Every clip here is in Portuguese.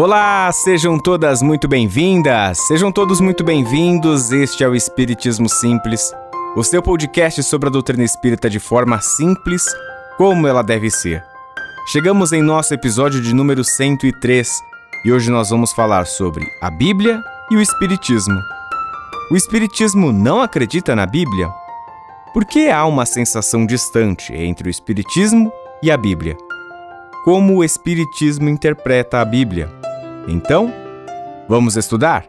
Olá, sejam todas muito bem-vindas, sejam todos muito bem-vindos. Este é o Espiritismo Simples, o seu podcast sobre a doutrina espírita de forma simples, como ela deve ser. Chegamos em nosso episódio de número 103 e hoje nós vamos falar sobre a Bíblia e o Espiritismo. O Espiritismo não acredita na Bíblia? Por que há uma sensação distante entre o Espiritismo e a Bíblia? Como o Espiritismo interpreta a Bíblia? Então, vamos estudar?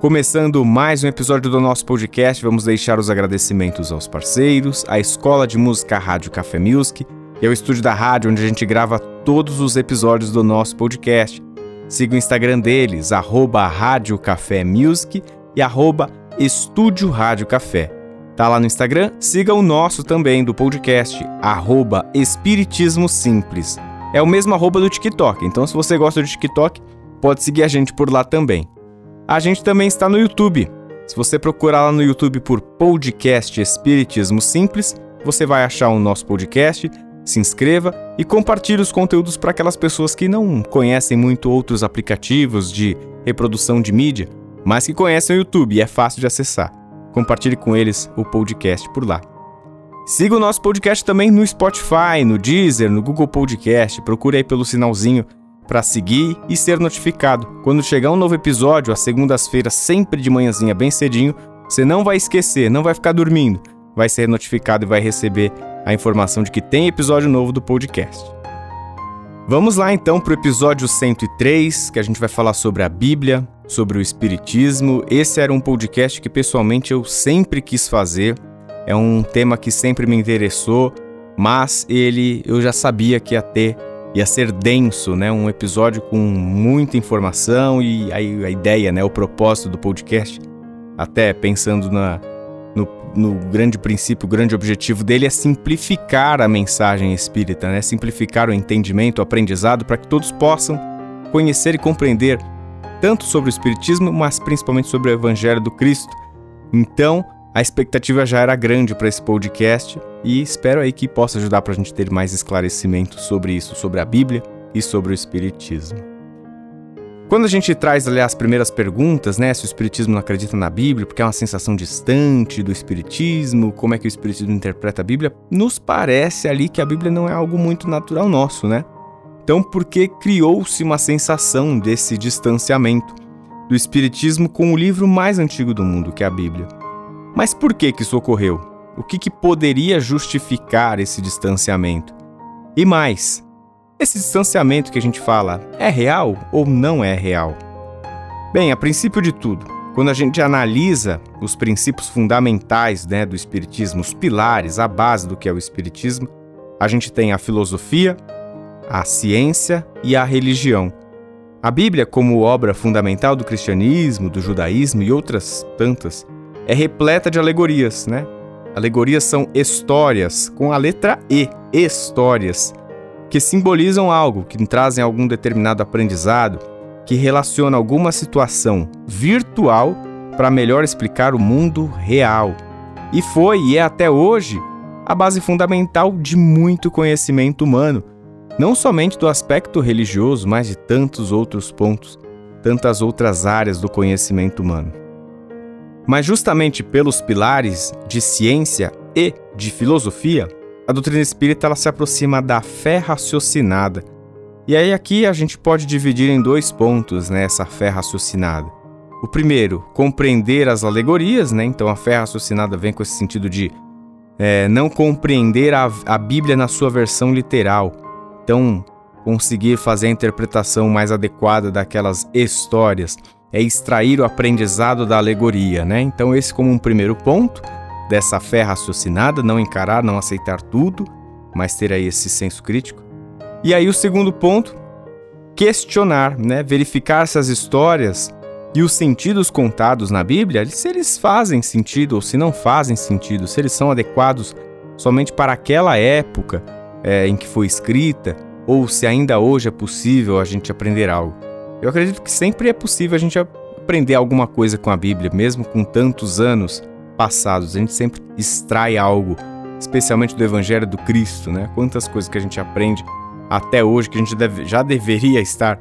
Começando mais um episódio do nosso podcast, vamos deixar os agradecimentos aos parceiros, à Escola de Música Rádio Café Music e ao estúdio da rádio onde a gente grava todos os episódios do nosso podcast. Siga o Instagram deles, Rádio Café Music e Estúdio Rádio Café. Tá lá no Instagram? Siga o nosso também, do podcast, Espiritismo Simples. É o mesmo arroba do TikTok, então se você gosta do TikTok, pode seguir a gente por lá também. A gente também está no YouTube. Se você procurar lá no YouTube por podcast Espiritismo Simples, você vai achar o nosso podcast, se inscreva e compartilhe os conteúdos para aquelas pessoas que não conhecem muito outros aplicativos de reprodução de mídia, mas que conhecem o YouTube e é fácil de acessar compartilhe com eles o podcast por lá. Siga o nosso podcast também no Spotify, no Deezer, no Google Podcast. Procure aí pelo sinalzinho para seguir e ser notificado. Quando chegar um novo episódio, às segundas-feiras, sempre de manhãzinha, bem cedinho, você não vai esquecer, não vai ficar dormindo. Vai ser notificado e vai receber a informação de que tem episódio novo do podcast. Vamos lá então para o episódio 103, que a gente vai falar sobre a Bíblia, sobre o Espiritismo. Esse era um podcast que pessoalmente eu sempre quis fazer. É um tema que sempre me interessou, mas ele eu já sabia que ia ter, ia ser denso, né? Um episódio com muita informação e a, a ideia, né? O propósito do podcast, até pensando na, no, no, grande princípio, o grande objetivo dele é simplificar a mensagem espírita, né? Simplificar o entendimento, o aprendizado, para que todos possam conhecer e compreender tanto sobre o Espiritismo, mas principalmente sobre o Evangelho do Cristo. Então, a expectativa já era grande para esse podcast e espero aí que possa ajudar para a gente ter mais esclarecimento sobre isso, sobre a Bíblia e sobre o Espiritismo. Quando a gente traz ali as primeiras perguntas, né, se o Espiritismo não acredita na Bíblia, porque é uma sensação distante do Espiritismo, como é que o Espiritismo interpreta a Bíblia, nos parece ali que a Bíblia não é algo muito natural nosso, né? Então, por que criou-se uma sensação desse distanciamento do Espiritismo com o livro mais antigo do mundo, que é a Bíblia? Mas por que, que isso ocorreu? O que, que poderia justificar esse distanciamento? E mais, esse distanciamento que a gente fala é real ou não é real? Bem, a princípio de tudo, quando a gente analisa os princípios fundamentais né, do Espiritismo, os pilares, a base do que é o Espiritismo, a gente tem a filosofia, a ciência e a religião. A Bíblia, como obra fundamental do cristianismo, do judaísmo e outras tantas, é repleta de alegorias, né? Alegorias são histórias, com a letra E, histórias, que simbolizam algo, que trazem algum determinado aprendizado, que relaciona alguma situação virtual para melhor explicar o mundo real. E foi e é até hoje a base fundamental de muito conhecimento humano não somente do aspecto religioso, mas de tantos outros pontos, tantas outras áreas do conhecimento humano. Mas justamente pelos pilares de ciência e de filosofia, a doutrina espírita ela se aproxima da fé raciocinada. E aí aqui a gente pode dividir em dois pontos né, essa fé raciocinada. O primeiro, compreender as alegorias, né? Então a fé raciocinada vem com esse sentido de é, não compreender a, a Bíblia na sua versão literal, então conseguir fazer a interpretação mais adequada daquelas histórias é extrair o aprendizado da alegoria, né? Então esse como um primeiro ponto dessa fé raciocinada, não encarar, não aceitar tudo, mas ter aí esse senso crítico. E aí o segundo ponto, questionar, né? Verificar se as histórias e os sentidos contados na Bíblia, se eles fazem sentido ou se não fazem sentido, se eles são adequados somente para aquela época é, em que foi escrita, ou se ainda hoje é possível a gente aprender algo. Eu acredito que sempre é possível a gente aprender alguma coisa com a Bíblia, mesmo com tantos anos passados. A gente sempre extrai algo, especialmente do Evangelho do Cristo, né? Quantas coisas que a gente aprende até hoje que a gente deve, já deveria estar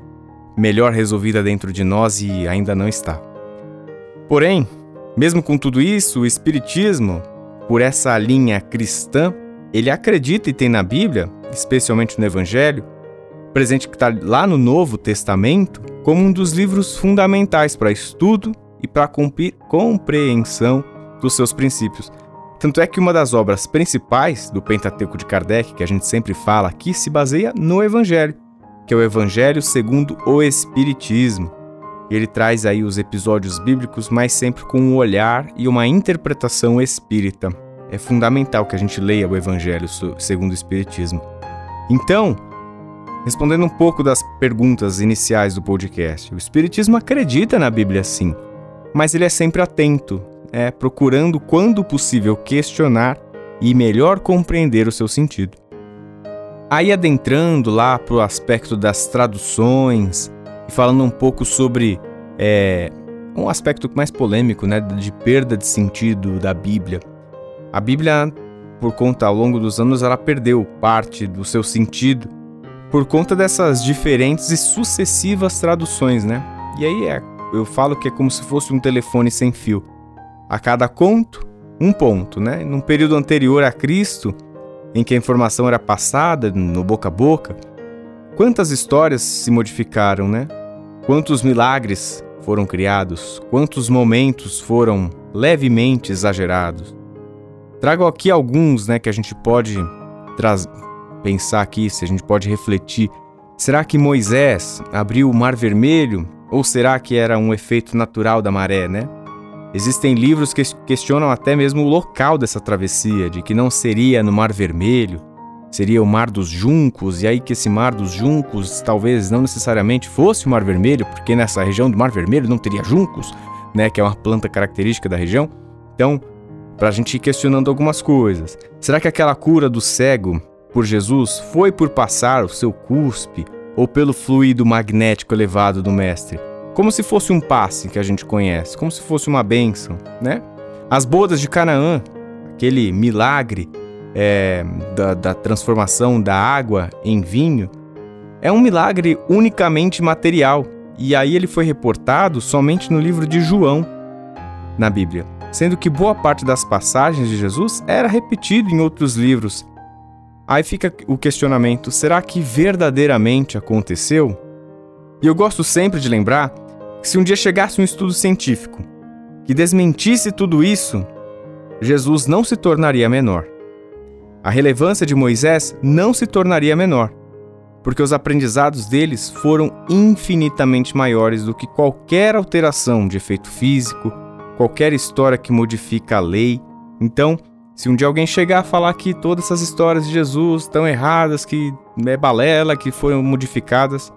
melhor resolvida dentro de nós e ainda não está. Porém, mesmo com tudo isso, o Espiritismo, por essa linha cristã, ele acredita e tem na Bíblia, especialmente no Evangelho, presente que está lá no Novo Testamento, como um dos livros fundamentais para estudo e para compreensão dos seus princípios. Tanto é que uma das obras principais do Pentateuco de Kardec, que a gente sempre fala aqui, se baseia no Evangelho, que é o Evangelho segundo o Espiritismo. Ele traz aí os episódios bíblicos, mas sempre com um olhar e uma interpretação espírita. É fundamental que a gente leia o Evangelho segundo o Espiritismo. Então, respondendo um pouco das perguntas iniciais do podcast, o Espiritismo acredita na Bíblia sim, mas ele é sempre atento, é, procurando, quando possível, questionar e melhor compreender o seu sentido. Aí adentrando lá para o aspecto das traduções e falando um pouco sobre é, um aspecto mais polêmico, né, de perda de sentido da Bíblia. A Bíblia, por conta ao longo dos anos, ela perdeu parte do seu sentido por conta dessas diferentes e sucessivas traduções, né? E aí é, eu falo que é como se fosse um telefone sem fio. A cada conto, um ponto, né? Num período anterior a Cristo, em que a informação era passada no boca a boca, quantas histórias se modificaram, né? Quantos milagres foram criados, quantos momentos foram levemente exagerados. Trago aqui alguns, né, que a gente pode pensar aqui, se a gente pode refletir. Será que Moisés abriu o Mar Vermelho ou será que era um efeito natural da maré, né? Existem livros que questionam até mesmo o local dessa travessia, de que não seria no Mar Vermelho, seria o Mar dos Juncos, e aí que esse Mar dos Juncos talvez não necessariamente fosse o Mar Vermelho, porque nessa região do Mar Vermelho não teria juncos, né, que é uma planta característica da região. Então, para a gente ir questionando algumas coisas. Será que aquela cura do cego por Jesus foi por passar o seu cuspe ou pelo fluido magnético elevado do Mestre? como se fosse um passe que a gente conhece, como se fosse uma bênção, né? As bodas de Canaã, aquele milagre é, da, da transformação da água em vinho, é um milagre unicamente material. E aí ele foi reportado somente no livro de João, na Bíblia, sendo que boa parte das passagens de Jesus era repetido em outros livros. Aí fica o questionamento: será que verdadeiramente aconteceu? E eu gosto sempre de lembrar se um dia chegasse um estudo científico que desmentisse tudo isso, Jesus não se tornaria menor. A relevância de Moisés não se tornaria menor, porque os aprendizados deles foram infinitamente maiores do que qualquer alteração de efeito físico, qualquer história que modifica a lei. Então, se um dia alguém chegar a falar que todas essas histórias de Jesus estão erradas, que é balela, que foram modificadas,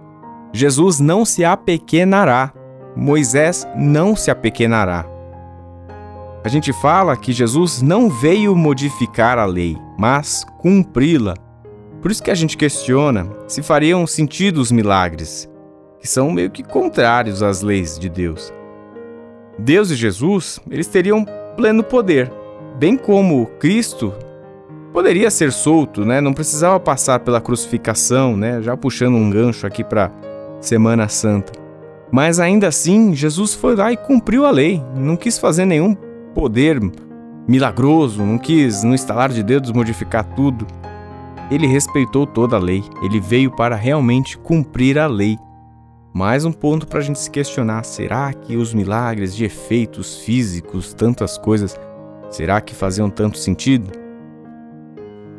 Jesus não se apequenará. Moisés não se apequenará. A gente fala que Jesus não veio modificar a lei, mas cumpri-la. Por isso que a gente questiona se fariam sentido os milagres, que são meio que contrários às leis de Deus. Deus e Jesus, eles teriam pleno poder, bem como Cristo poderia ser solto, né? Não precisava passar pela crucificação, né? Já puxando um gancho aqui para Semana Santa. Mas ainda assim, Jesus foi lá e cumpriu a lei, não quis fazer nenhum poder milagroso, não quis, no estalar de dedos, modificar tudo. Ele respeitou toda a lei, ele veio para realmente cumprir a lei. Mais um ponto para a gente se questionar: será que os milagres de efeitos físicos, tantas coisas, será que faziam tanto sentido?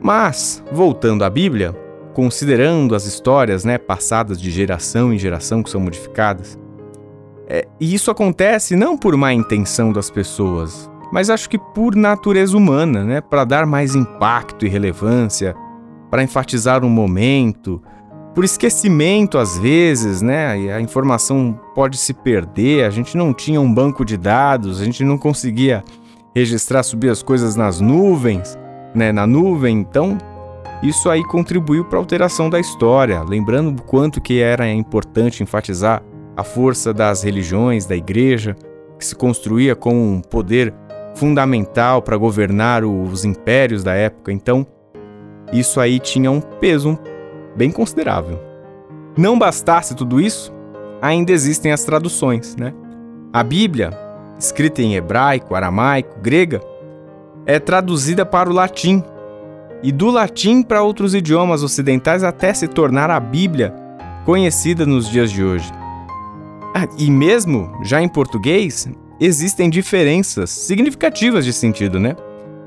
Mas, voltando à Bíblia, considerando as histórias né, passadas de geração em geração que são modificadas. É, e isso acontece não por má intenção das pessoas, mas acho que por natureza humana, né, para dar mais impacto e relevância, para enfatizar um momento, por esquecimento às vezes, né? A informação pode se perder, a gente não tinha um banco de dados, a gente não conseguia registrar, subir as coisas nas nuvens, né, na nuvem, então isso aí contribuiu para a alteração da história, lembrando o quanto que era importante enfatizar a força das religiões, da igreja, que se construía como um poder fundamental para governar os impérios da época. Então, isso aí tinha um peso bem considerável. Não bastasse tudo isso, ainda existem as traduções, né? A Bíblia, escrita em hebraico, aramaico, grega, é traduzida para o latim e do latim para outros idiomas ocidentais até se tornar a Bíblia conhecida nos dias de hoje. Ah, e mesmo já em português, existem diferenças significativas de sentido, né?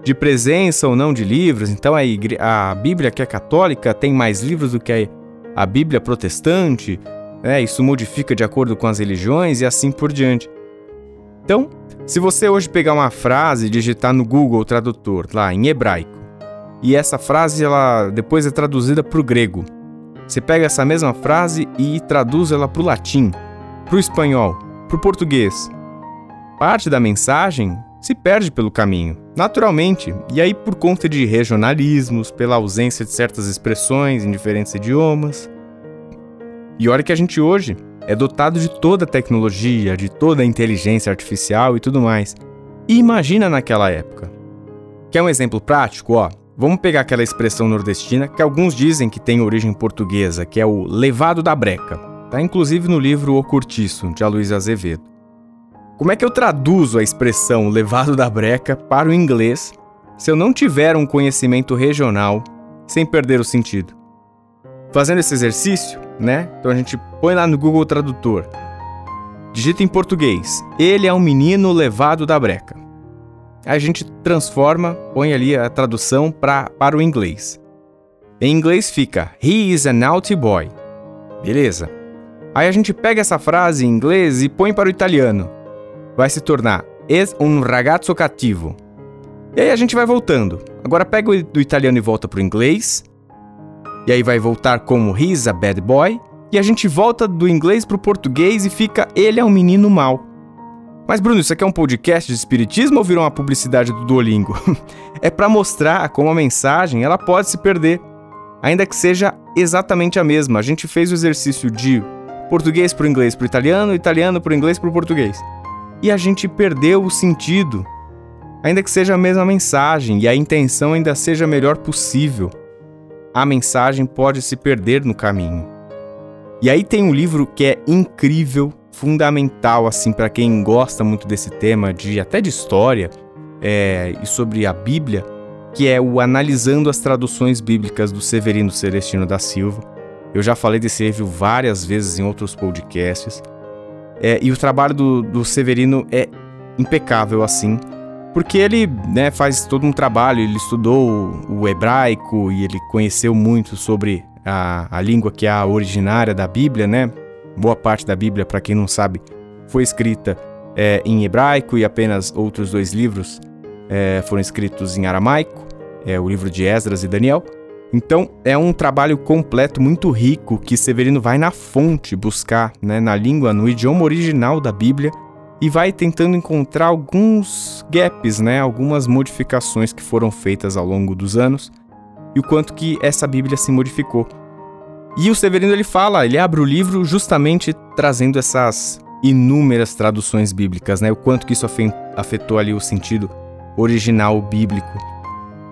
De presença ou não de livros. Então a, igre... a Bíblia que é católica tem mais livros do que a Bíblia protestante. Né? Isso modifica de acordo com as religiões e assim por diante. Então, se você hoje pegar uma frase e digitar no Google Tradutor, lá em hebraico, e essa frase ela depois é traduzida para o grego, você pega essa mesma frase e traduz ela para o latim, para o espanhol, para o português. Parte da mensagem se perde pelo caminho, naturalmente, e aí por conta de regionalismos, pela ausência de certas expressões em diferentes idiomas. E olha que a gente hoje é dotado de toda a tecnologia, de toda a inteligência artificial e tudo mais. E imagina naquela época. Quer um exemplo prático? Ó, vamos pegar aquela expressão nordestina que alguns dizem que tem origem portuguesa, que é o levado da breca. Tá inclusive no livro O Curtiço, de Aloysio Azevedo. Como é que eu traduzo a expressão levado da breca para o inglês se eu não tiver um conhecimento regional sem perder o sentido? Fazendo esse exercício, né? Então a gente põe lá no Google Tradutor. Digita em português: Ele é um menino levado da breca. A gente transforma, põe ali a tradução pra, para o inglês. Em inglês fica He is a naughty boy. Beleza. Aí a gente pega essa frase em inglês e põe para o italiano. Vai se tornar Es un ragazzo cattivo. E aí a gente vai voltando. Agora pega do italiano e volta para o inglês. E aí vai voltar como He's a bad boy. E a gente volta do inglês para o português e fica Ele é um menino mau. Mas Bruno, isso aqui é um podcast de espiritismo ou virou uma publicidade do Duolingo? é para mostrar como a mensagem ela pode se perder, ainda que seja exatamente a mesma. A gente fez o exercício de português para o inglês para o italiano, italiano para o inglês para o português. E a gente perdeu o sentido, ainda que seja a mesma mensagem e a intenção ainda seja a melhor possível a mensagem pode se perder no caminho. E aí tem um livro que é incrível, fundamental assim para quem gosta muito desse tema de até de história é, e sobre a Bíblia, que é o Analisando as Traduções Bíblicas do Severino Celestino da Silva. Eu já falei desse livro várias vezes em outros podcasts. É, e o trabalho do, do Severino é impecável assim porque ele né, faz todo um trabalho, ele estudou o hebraico e ele conheceu muito sobre a, a língua que é a originária da Bíblia, né? Boa parte da Bíblia, para quem não sabe, foi escrita é, em hebraico e apenas outros dois livros é, foram escritos em aramaico, é o livro de Esdras e Daniel. Então é um trabalho completo, muito rico, que Severino vai na fonte buscar, né, na língua, no idioma original da Bíblia, e vai tentando encontrar alguns gaps, né, algumas modificações que foram feitas ao longo dos anos e o quanto que essa Bíblia se modificou. E o Severino ele fala, ele abre o livro justamente trazendo essas inúmeras traduções bíblicas, né, o quanto que isso afetou ali o sentido original bíblico.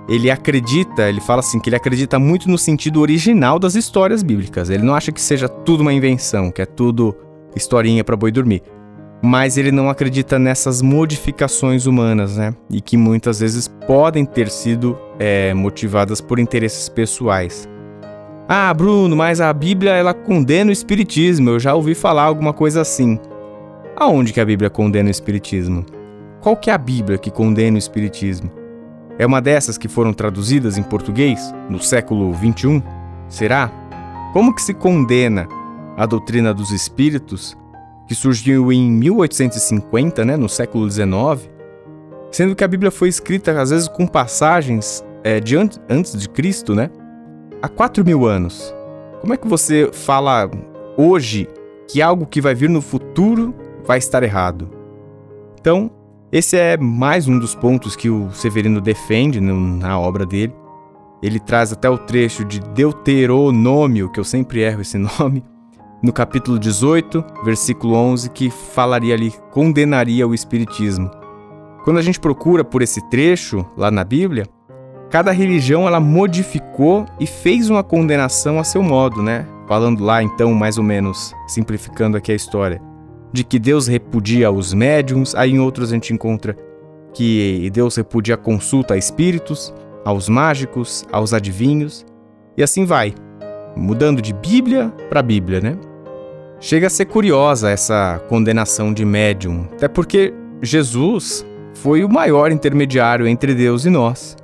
Ele acredita, ele fala assim que ele acredita muito no sentido original das histórias bíblicas. Ele não acha que seja tudo uma invenção, que é tudo historinha para boi dormir mas ele não acredita nessas modificações humanas, né? E que muitas vezes podem ter sido é, motivadas por interesses pessoais. Ah, Bruno, mas a Bíblia ela condena o espiritismo. Eu já ouvi falar alguma coisa assim. Aonde que a Bíblia condena o espiritismo? Qual que é a Bíblia que condena o espiritismo? É uma dessas que foram traduzidas em português no século 21? Será? Como que se condena a doutrina dos espíritos que surgiu em 1850, né, no século XIX, sendo que a Bíblia foi escrita às vezes com passagens é, de an antes de Cristo, né, há 4 mil anos. Como é que você fala hoje que algo que vai vir no futuro vai estar errado? Então, esse é mais um dos pontos que o Severino defende na obra dele. Ele traz até o trecho de Deuteronômio, que eu sempre erro esse nome, no capítulo 18, versículo 11, que falaria ali, condenaria o Espiritismo. Quando a gente procura por esse trecho lá na Bíblia, cada religião ela modificou e fez uma condenação a seu modo, né? Falando lá então, mais ou menos, simplificando aqui a história, de que Deus repudia os médiums, aí em outros a gente encontra que Deus repudia a consulta a espíritos, aos mágicos, aos adivinhos, e assim vai, mudando de Bíblia para Bíblia, né? Chega a ser curiosa essa condenação de médium, até porque Jesus foi o maior intermediário entre Deus e nós.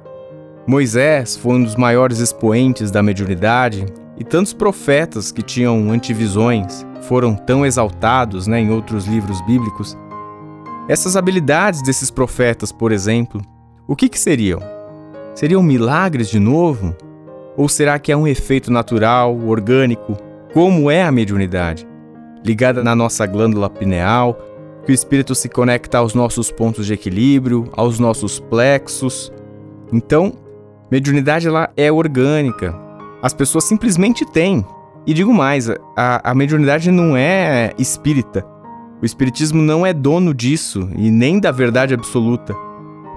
Moisés foi um dos maiores expoentes da mediunidade e tantos profetas que tinham antivisões foram tão exaltados né, em outros livros bíblicos. Essas habilidades desses profetas, por exemplo, o que, que seriam? Seriam milagres de novo? Ou será que é um efeito natural, orgânico, como é a mediunidade? Ligada na nossa glândula pineal, que o espírito se conecta aos nossos pontos de equilíbrio, aos nossos plexos. Então, mediunidade ela é orgânica. As pessoas simplesmente têm. E digo mais, a, a mediunidade não é espírita. O espiritismo não é dono disso e nem da verdade absoluta.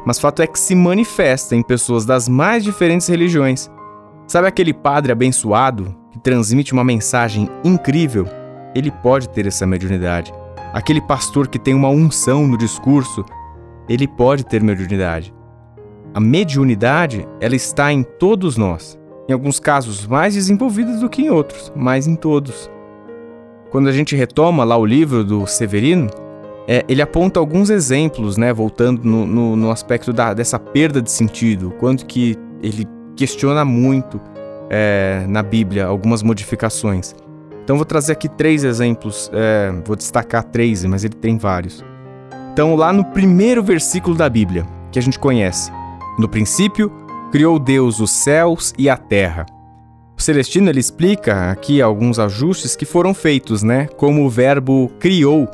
Mas fato é que se manifesta em pessoas das mais diferentes religiões. Sabe aquele padre abençoado que transmite uma mensagem incrível? Ele pode ter essa mediunidade. Aquele pastor que tem uma unção no discurso, ele pode ter mediunidade. A mediunidade, ela está em todos nós. Em alguns casos mais desenvolvidas do que em outros, mas em todos. Quando a gente retoma lá o livro do Severino, é, ele aponta alguns exemplos, né, voltando no, no, no aspecto da, dessa perda de sentido, quanto que ele questiona muito é, na Bíblia algumas modificações. Então vou trazer aqui três exemplos, é, vou destacar três, mas ele tem vários. Então lá no primeiro versículo da Bíblia, que a gente conhece, no princípio criou Deus os céus e a terra. O Celestino ele explica aqui alguns ajustes que foram feitos, né? Como o verbo criou,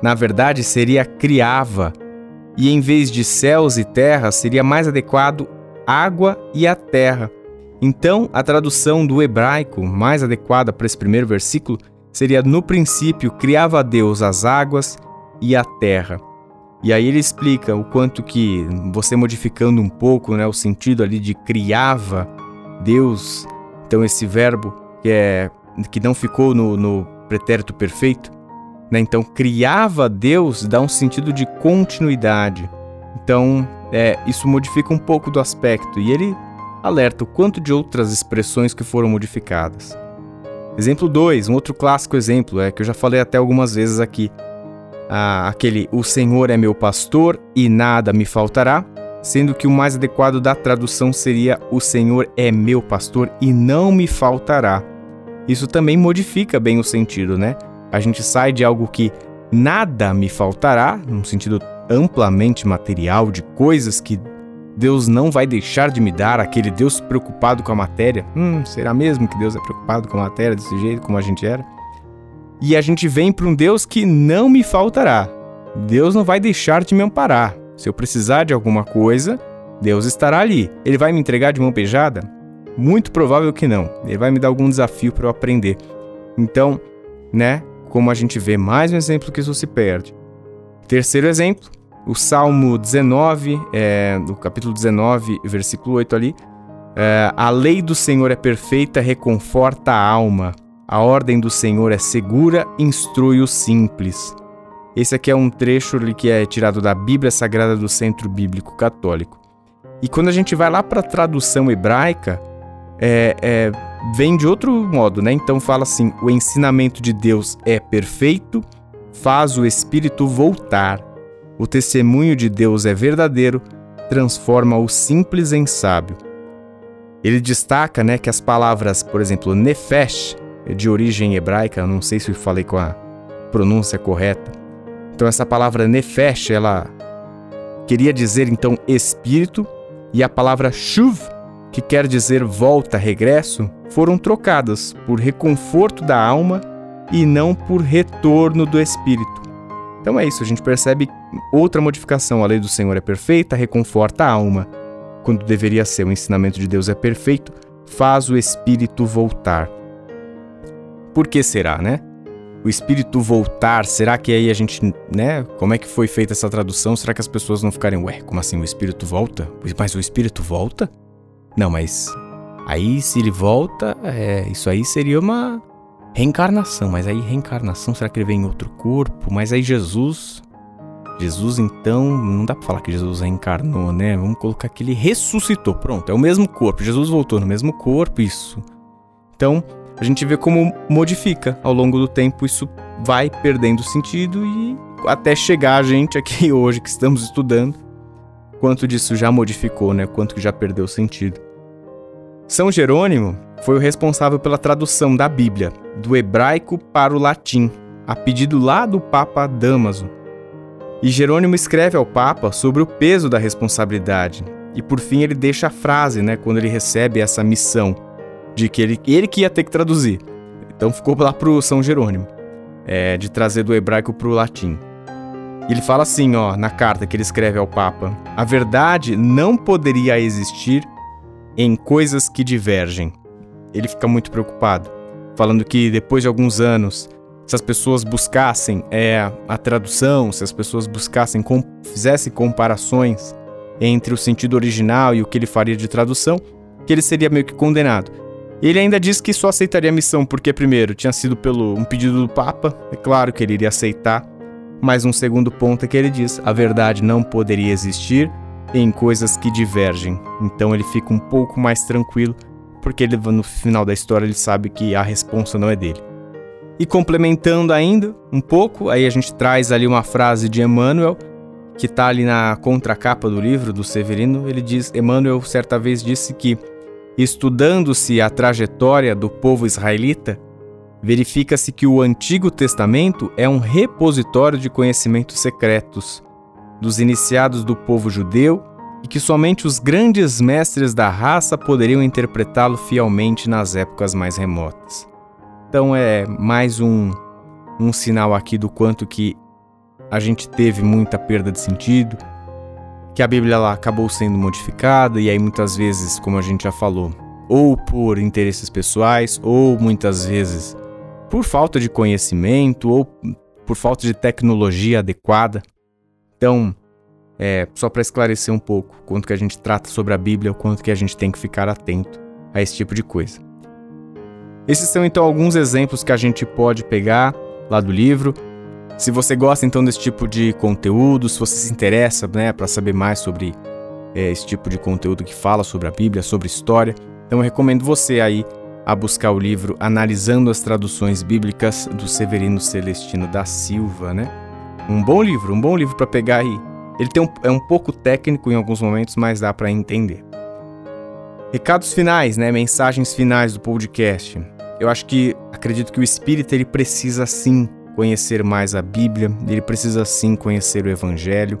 na verdade seria criava, e em vez de céus e terra seria mais adequado água e a terra. Então, a tradução do hebraico mais adequada para esse primeiro versículo seria: No princípio criava Deus as águas e a terra. E aí ele explica o quanto que você modificando um pouco, né, o sentido ali de criava Deus, então esse verbo que é que não ficou no, no pretérito perfeito, né? Então criava Deus dá um sentido de continuidade. Então é, isso modifica um pouco do aspecto e ele alerta o quanto de outras expressões que foram modificadas. Exemplo 2, um outro clássico exemplo, é que eu já falei até algumas vezes aqui. Ah, aquele O Senhor é meu pastor e nada me faltará, sendo que o mais adequado da tradução seria O Senhor é meu pastor e não me faltará. Isso também modifica bem o sentido, né? A gente sai de algo que nada me faltará, num sentido amplamente material, de coisas que Deus não vai deixar de me dar, aquele Deus preocupado com a matéria. Hum, será mesmo que Deus é preocupado com a matéria desse jeito como a gente era? E a gente vem para um Deus que não me faltará. Deus não vai deixar de me amparar. Se eu precisar de alguma coisa, Deus estará ali. Ele vai me entregar de mão beijada? Muito provável que não. Ele vai me dar algum desafio para eu aprender. Então, né, como a gente vê mais um exemplo que isso se perde. Terceiro exemplo, o Salmo 19, é, no capítulo 19, versículo 8 ali, é, a lei do Senhor é perfeita, reconforta a alma. A ordem do Senhor é segura, instrui o simples. Esse aqui é um trecho que é tirado da Bíblia Sagrada do Centro Bíblico Católico. E quando a gente vai lá para a tradução hebraica, é, é, vem de outro modo, né? Então fala assim: o ensinamento de Deus é perfeito, faz o espírito voltar. O testemunho de Deus é verdadeiro, transforma o simples em sábio. Ele destaca né, que as palavras, por exemplo, nefesh, de origem hebraica, não sei se eu falei com a pronúncia correta. Então essa palavra nefesh, ela queria dizer então espírito, e a palavra shuv, que quer dizer volta, regresso, foram trocadas por reconforto da alma e não por retorno do espírito. Então é isso, a gente percebe outra modificação. A lei do Senhor é perfeita, reconforta a alma. Quando deveria ser o ensinamento de Deus é perfeito, faz o espírito voltar. Por que será, né? O espírito voltar, será que aí a gente, né? Como é que foi feita essa tradução? Será que as pessoas não ficarem, ué, como assim o espírito volta? Mas o espírito volta? Não, mas aí se ele volta, é, isso aí seria uma reencarnação. Mas aí reencarnação, será que ele vem em outro corpo? Mas aí Jesus. Jesus, então, não dá pra falar que Jesus reencarnou, né? Vamos colocar que ele ressuscitou. Pronto, é o mesmo corpo. Jesus voltou no mesmo corpo, isso. Então, a gente vê como modifica ao longo do tempo, isso vai perdendo sentido e até chegar a gente aqui hoje que estamos estudando, quanto disso já modificou, né? Quanto que já perdeu sentido. São Jerônimo foi o responsável pela tradução da Bíblia do hebraico para o latim, a pedido lá do Papa Damaso. E Jerônimo escreve ao Papa sobre o peso da responsabilidade. E por fim ele deixa a frase, né, quando ele recebe essa missão de que ele, ele que ia ter que traduzir. Então ficou lá pro São Jerônimo, é, de trazer do hebraico pro latim. Ele fala assim, ó, na carta que ele escreve ao Papa: A verdade não poderia existir em coisas que divergem. Ele fica muito preocupado, falando que depois de alguns anos, se as pessoas buscassem é, a tradução, se as pessoas buscassem, fizessem comparações entre o sentido original e o que ele faria de tradução, que ele seria meio que condenado. Ele ainda disse que só aceitaria a missão porque, primeiro, tinha sido pelo um pedido do Papa, é claro que ele iria aceitar, mas um segundo ponto é que ele diz: a verdade não poderia existir em coisas que divergem. Então ele fica um pouco mais tranquilo, porque ele, no final da história ele sabe que a responsa não é dele. E complementando ainda um pouco, aí a gente traz ali uma frase de Emmanuel, que está ali na contracapa do livro do Severino. Ele diz: Emmanuel certa vez disse que Estudando-se a trajetória do povo israelita, verifica-se que o Antigo Testamento é um repositório de conhecimentos secretos dos iniciados do povo judeu e que somente os grandes mestres da raça poderiam interpretá-lo fielmente nas épocas mais remotas. Então é mais um, um sinal aqui do quanto que a gente teve muita perda de sentido, que a Bíblia lá acabou sendo modificada e aí muitas vezes, como a gente já falou, ou por interesses pessoais, ou muitas vezes por falta de conhecimento ou por falta de tecnologia adequada. Então, é, só para esclarecer um pouco quanto que a gente trata sobre a Bíblia, o quanto que a gente tem que ficar atento a esse tipo de coisa. Esses são então alguns exemplos que a gente pode pegar lá do livro. Se você gosta então desse tipo de conteúdo, se você se interessa né, para saber mais sobre é, esse tipo de conteúdo que fala sobre a Bíblia, sobre história, então eu recomendo você aí a buscar o livro Analisando as Traduções Bíblicas do Severino Celestino da Silva, né? Um bom livro, um bom livro para pegar aí. Ele tem um, é um pouco técnico em alguns momentos, mas dá para entender. Recados finais, né? Mensagens finais do podcast. Eu acho que acredito que o espírito ele precisa sim conhecer mais a Bíblia, ele precisa sim conhecer o Evangelho.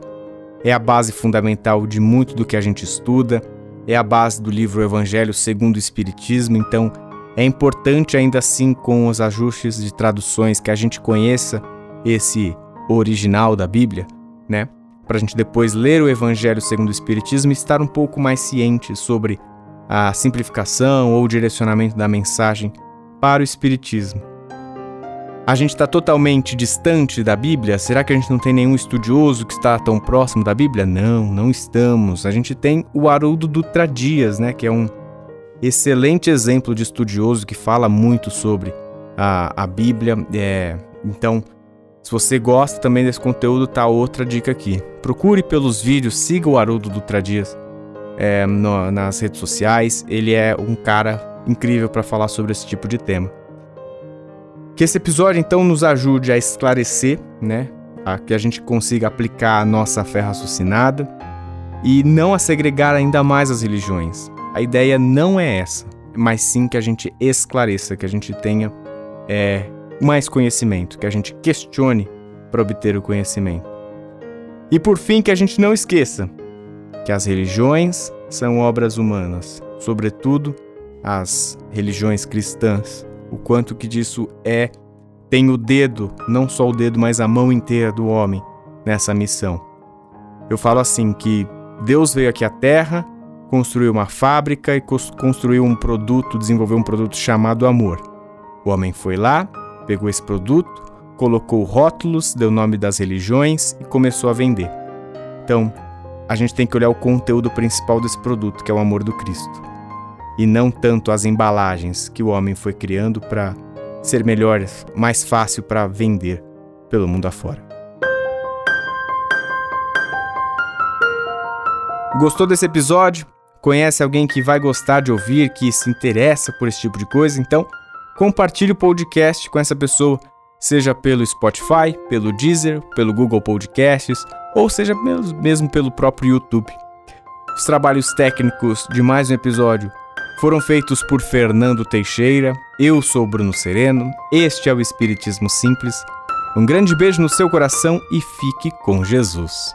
É a base fundamental de muito do que a gente estuda, é a base do livro Evangelho segundo o Espiritismo, então é importante ainda assim com os ajustes de traduções que a gente conheça esse original da Bíblia, né? Para a gente depois ler o Evangelho segundo o Espiritismo e estar um pouco mais ciente sobre a simplificação ou o direcionamento da mensagem para o Espiritismo. A gente está totalmente distante da Bíblia? Será que a gente não tem nenhum estudioso que está tão próximo da Bíblia? Não, não estamos. A gente tem o Haroldo Dutra Dias, né, que é um excelente exemplo de estudioso que fala muito sobre a, a Bíblia. É, então, se você gosta também desse conteúdo, tá outra dica aqui. Procure pelos vídeos, siga o Haroldo Dutra Dias é, no, nas redes sociais. Ele é um cara incrível para falar sobre esse tipo de tema. Que esse episódio então nos ajude a esclarecer, né? A que a gente consiga aplicar a nossa fé raciocinada e não a segregar ainda mais as religiões. A ideia não é essa, mas sim que a gente esclareça, que a gente tenha é, mais conhecimento, que a gente questione para obter o conhecimento. E por fim, que a gente não esqueça que as religiões são obras humanas, sobretudo as religiões cristãs o quanto que disso é tem o dedo, não só o dedo, mas a mão inteira do homem nessa missão. Eu falo assim que Deus veio aqui à Terra, construiu uma fábrica e construiu um produto, desenvolveu um produto chamado amor. O homem foi lá, pegou esse produto, colocou rótulos, deu nome das religiões e começou a vender. Então, a gente tem que olhar o conteúdo principal desse produto, que é o amor do Cristo. E não tanto as embalagens que o homem foi criando para ser melhor, mais fácil para vender pelo mundo afora. Gostou desse episódio? Conhece alguém que vai gostar de ouvir, que se interessa por esse tipo de coisa? Então, compartilhe o podcast com essa pessoa, seja pelo Spotify, pelo Deezer, pelo Google Podcasts, ou seja mesmo pelo próprio YouTube. Os trabalhos técnicos de mais um episódio foram feitos por Fernando Teixeira. Eu sou Bruno Sereno. Este é o Espiritismo Simples. Um grande beijo no seu coração e fique com Jesus.